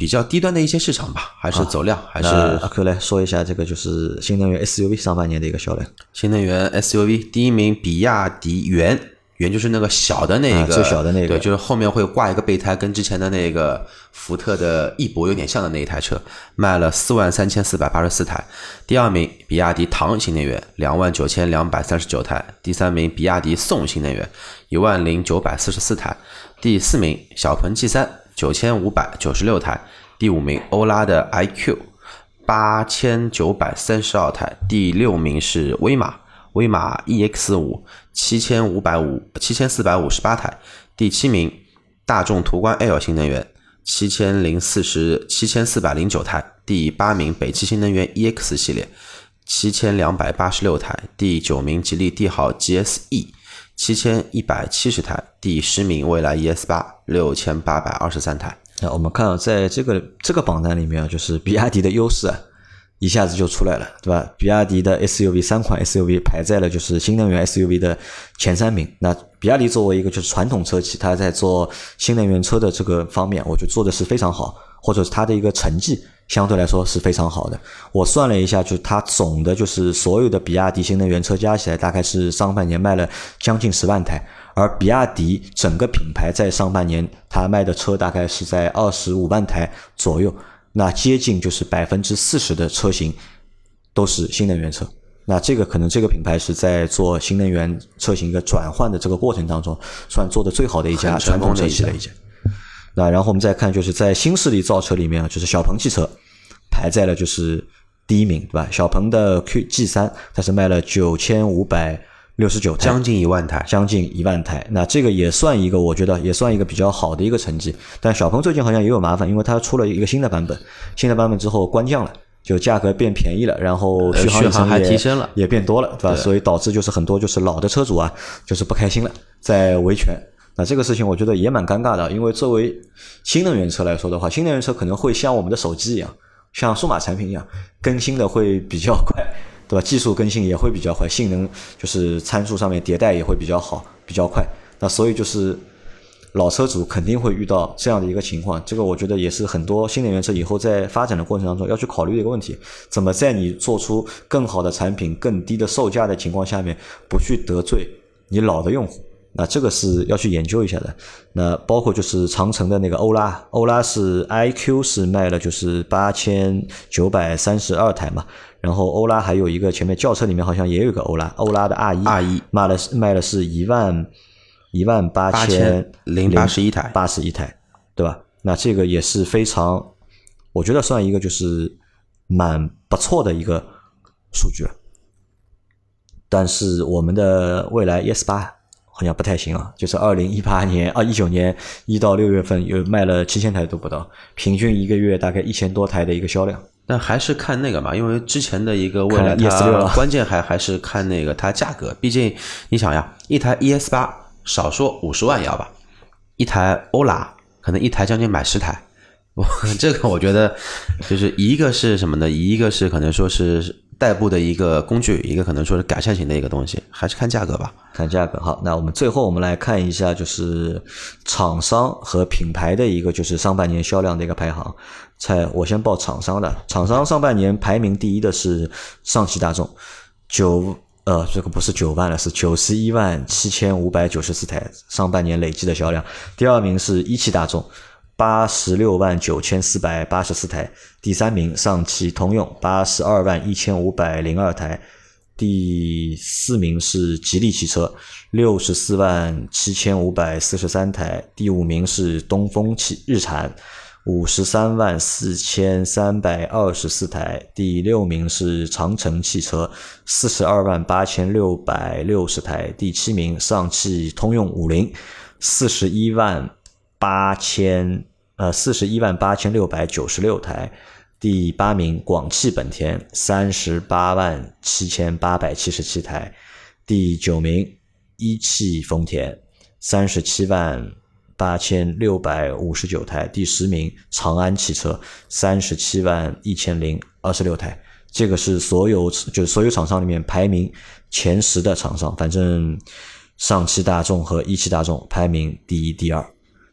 比较低端的一些市场吧，还是走量，还是阿 Q 来说一下这个就是新能源 SUV 上半年的一个销量。新能源 SUV 第一名，比亚迪元。元就是那个小的那个，最小的那个，对，就是后面会挂一个备胎，跟之前的那个福特的翼博有点像的那一台车，卖了四万三千四百八十四台。第二名，比亚迪唐新能源，两万九千两百三十九台。第三名，比亚迪宋新能源，一万零九百四十四台。第四名，小鹏 G 三，九千五百九十六台。第五名，欧拉的 iQ，八千九百三十二台。第六名是威马。威马 EX 五七千五百五七千四百五十八台，第七名大众途观 L 新能源七千零四十七千四百零九台，第八名北汽新能源 EX 系列七千两百八十六台，第九名吉利帝豪 GSE 七千一百七十台，第十名蔚来 ES 八六千八百二十三台。那我们看到，在这个这个榜单里面啊，就是比亚迪的优势啊。一下子就出来了，对吧？比亚迪的 SUV 三款 SUV 排在了就是新能源 SUV 的前三名。那比亚迪作为一个就是传统车企，它在做新能源车的这个方面，我觉得做的是非常好，或者是它的一个成绩相对来说是非常好的。我算了一下，就是它总的就是所有的比亚迪新能源车加起来，大概是上半年卖了将近十万台，而比亚迪整个品牌在上半年它卖的车大概是在二十五万台左右。那接近就是百分之四十的车型都是新能源车，那这个可能这个品牌是在做新能源车型一个转换的这个过程当中，算做的最好的一家传统车企了。一家。那然后我们再看，就是在新势力造车里面，就是小鹏汽车排在了就是第一名，对吧？小鹏的 Q G 三，它是卖了九千五百。六十九台，将近一万台，将近一万台。那这个也算一个，我觉得也算一个比较好的一个成绩。但小鹏最近好像也有麻烦，因为它出了一个新的版本，新的版本之后官降了，就价格变便宜了，然后续航还提升了，也变多了，对吧？所以导致就是很多就是老的车主啊，就是不开心了，在维权。那这个事情我觉得也蛮尴尬的，因为作为新能源车来说的话，新能源车可能会像我们的手机一样，像数码产品一样，更新的会比较快。对吧？技术更新也会比较快，性能就是参数上面迭代也会比较好，比较快。那所以就是老车主肯定会遇到这样的一个情况。这个我觉得也是很多新能源车以后在发展的过程当中要去考虑的一个问题：怎么在你做出更好的产品、更低的售价的情况下面，不去得罪你老的用户？那这个是要去研究一下的。那包括就是长城的那个欧拉，欧拉是 iQ 是卖了就是八千九百三十二台嘛。然后欧拉还有一个前面轿车里面好像也有个欧拉，欧拉的 R 一，R 一卖了卖了是一万一万八千零八十一台，八十一台，对吧？那这个也是非常，我觉得算一个就是蛮不错的一个数据了。但是我们的未来 ES 八好像不太行啊，就是二零一八年啊一九年一到六月份又卖了七千台都不到，平均一个月大概一千多台的一个销量。但还是看那个嘛，因为之前的一个未来它关键还还是看那个它价格，毕竟你想呀，一台 ES 八少说五十万要吧，一台欧拉可能一台将近买十台，*laughs* 我这个我觉得就是一个是什么呢？一个是可能说是。代步的一个工具，一个可能说是改善型的一个东西，还是看价格吧。看价格。好，那我们最后我们来看一下，就是厂商和品牌的一个就是上半年销量的一个排行。猜，我先报厂商的。厂商上半年排名第一的是上汽大众，九呃，这个不是九万了，是九十一万七千五百九十四台上半年累计的销量。第二名是一汽大众。八十六万九千四百八十四台，第三名上汽通用八十二万一千五百零二台，第四名是吉利汽车六十四万七千五百四十三台，第五名是东风汽日产五十三万四千三百二十四台，第六名是长城汽车四十二万八千六百六十台，第七名上汽通用五菱四十一万八千。呃，四十一万八千六百九十六台，第八名广汽本田三十八万七千八百七十七台，第九名一汽丰田三十七万八千六百五十九台，第十名长安汽车三十七万一千零二十六台。这个是所有就是所有厂商里面排名前十的厂商，反正上汽大众和一汽大众排名第一、第二。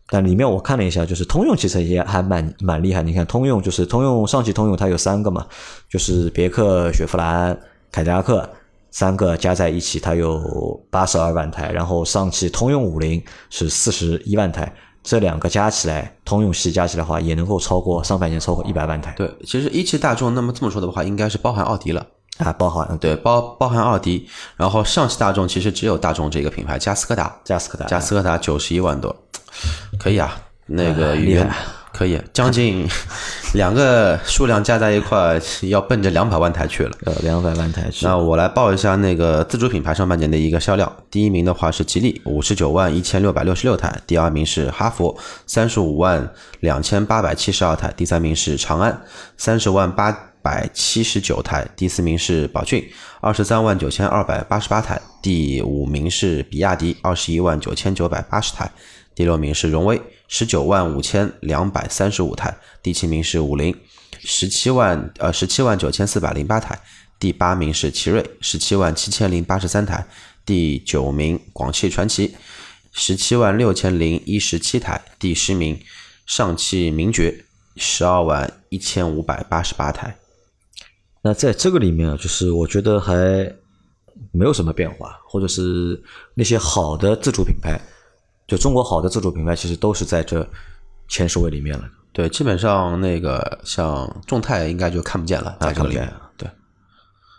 但里面我看了一下，就是通用汽车也还蛮蛮厉害。你看通用就是通用上汽通用，它有三个嘛，就是别克、雪佛兰、凯迪拉克，三个加在一起，它有八十二万台，然后上汽通用五菱是四十一万台，这两个加起来，通用系加起来的话，也能够超过上半年超过一百万台。对，其实一汽大众那么这么说的话，应该是包含奥迪了。啊，包含对包包含奥迪，然后上汽大众其实只有大众这个品牌，加斯柯达，加斯柯达，加斯柯达九十一万多，可以啊，那个语言。可以，将近 *laughs* 两个数量加在一块，要奔着两百万台去了。呃，两百万台去。那我来报一下那个自主品牌上半年的一个销量。第一名的话是吉利，五十九万一千六百六十六台；第二名是哈弗，三十五万两千八百七十二台；第三名是长安，三十万八百七十九台；第四名是宝骏，二十三万九千二百八十八台；第五名是比亚迪，二十一万九千九百八十台。第六名是荣威，十九万五千两百三十五台；第七名是五菱，十七万呃十七万九千四百零八台；第八名是奇瑞，十七万七千零八十三台；第九名广汽传祺，十七万六千零一十七台；第十名上汽名爵，十二万一千五百八十八台。那在这个里面啊，就是我觉得还没有什么变化，或者是那些好的自主品牌。就中国好的自主品牌，其实都是在这前十位里面了。对，基本上那个像众泰应该就看不见了，在这里面。对，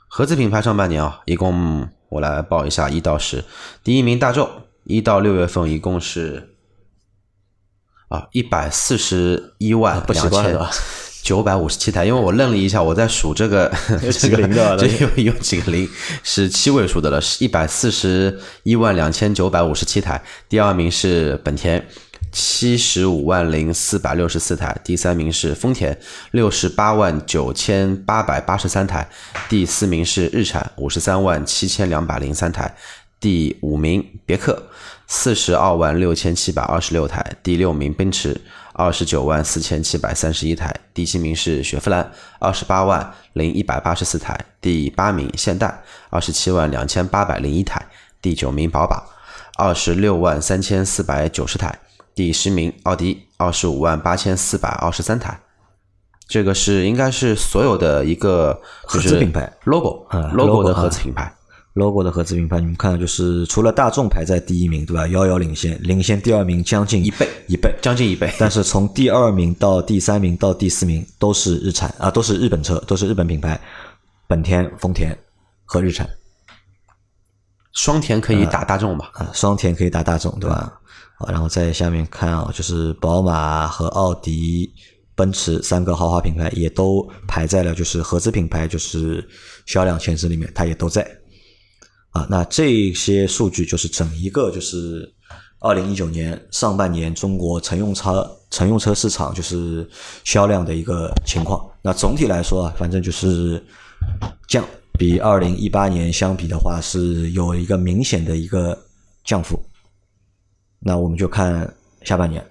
合资品牌上半年啊，一共我来报一下一到十。第一名大众，一到六月份一共是啊一百四十一万两千。九百五十七台，因为我愣了一下，我在数这个 *laughs* 几个零的，*laughs* 这有有几个零是七位数的了，是一百四十一万两千九百五十七台。第二名是本田，七十五万零四百六十四台。第三名是丰田，六十八万九千八百八十三台。第四名是日产，五十三万七千两百零三台。第五名别克，四十二万六千七百二十六台。第六名奔驰。二十九万四千七百三十一台，第七名是雪佛兰，二十八万零一百八十四台，第八名现代，二十七万两千八百零一台，第九名宝马，二十六万三千四百九十台，第十名奥迪，二十五万八千四百二十三台。这个是应该是所有的一个合资品牌 logo logo 的合资品牌。Logo 的合资品牌，你们看，就是除了大众排在第一名，对吧？遥遥领先，领先第二名将近一倍，一倍，将近一倍。但是从第二名到第三名到第四名都是日产啊，都是日本车，都是日本品牌，本田、丰田和日产。双田可以打大众吧？啊，双田可以打大众，对吧？啊，然后在下面看啊，就是宝马和奥迪、奔驰三个豪华品牌也都排在了就是合资品牌就是销量前十里面，它也都在。那这些数据就是整一个就是二零一九年上半年中国乘用车乘用车市场就是销量的一个情况。那总体来说啊，反正就是降，比二零一八年相比的话是有一个明显的一个降幅。那我们就看下半年，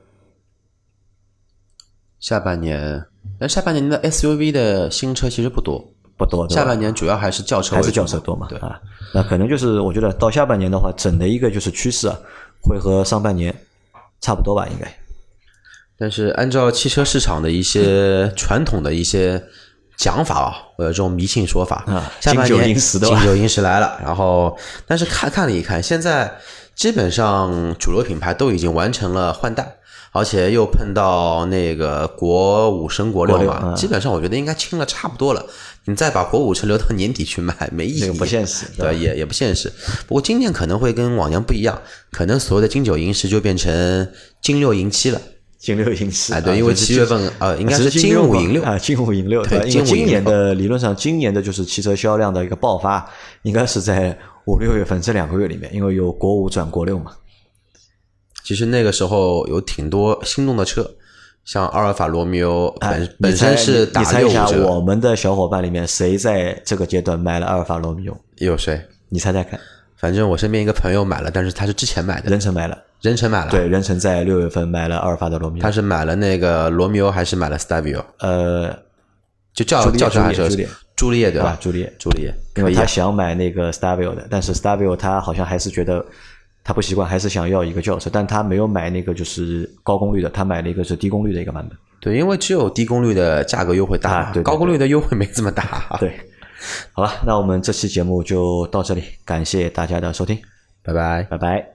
下半年，那下半年的 SUV 的新车其实不多。不多，下半年主要还是轿车，还是轿车多嘛？对啊，那可能就是我觉得到下半年的话，整的一个就是趋势啊，会和上半年差不多吧，应该。但是按照汽车市场的一些 *laughs* 传统的一些讲法啊，或者这种迷信说法啊，下半年金九银十来了，*laughs* 然后但是看看了一看，现在基本上主流品牌都已经完成了换代。而且又碰到那个国五升国六嘛，基本上我觉得应该清了差不多了。你再把国五车留到年底去卖，没意义，不现实。对，也也不现实。不过今年可能会跟往年不一样，可能所谓的金九银十就变成金六银七了。金六银七，哎，对，因为七月份呃，应该是金五银六啊，金五银六。对，因为今年的理论上，今年的就是汽车销量的一个爆发，应该是在五六月份这两个月里面，因为有国五转国六嘛。其实那个时候有挺多心动的车，像阿尔法罗密欧本本身是打六折。我们的小伙伴里面谁在这个阶段买了阿尔法罗密欧？有谁？你猜猜看。反正我身边一个朋友买了，但是他是之前买的。任成买了，任成买了。对，任成在六月份买了阿尔法的罗密欧。他是买了那个罗密欧还是买了 Stabio？呃，就叫叫啥朱丽叶，朱丽叶对吧？朱丽叶，朱丽叶。因为他想买那个 Stabio 的，但是 Stabio 他好像还是觉得。他不习惯，还是想要一个轿车，但他没有买那个就是高功率的，他买了一个是低功率的一个版本。对，因为只有低功率的价格优惠大，对，高功率的优惠没这么大。*laughs* 对，好了，那我们这期节目就到这里，感谢大家的收听，拜拜。拜拜。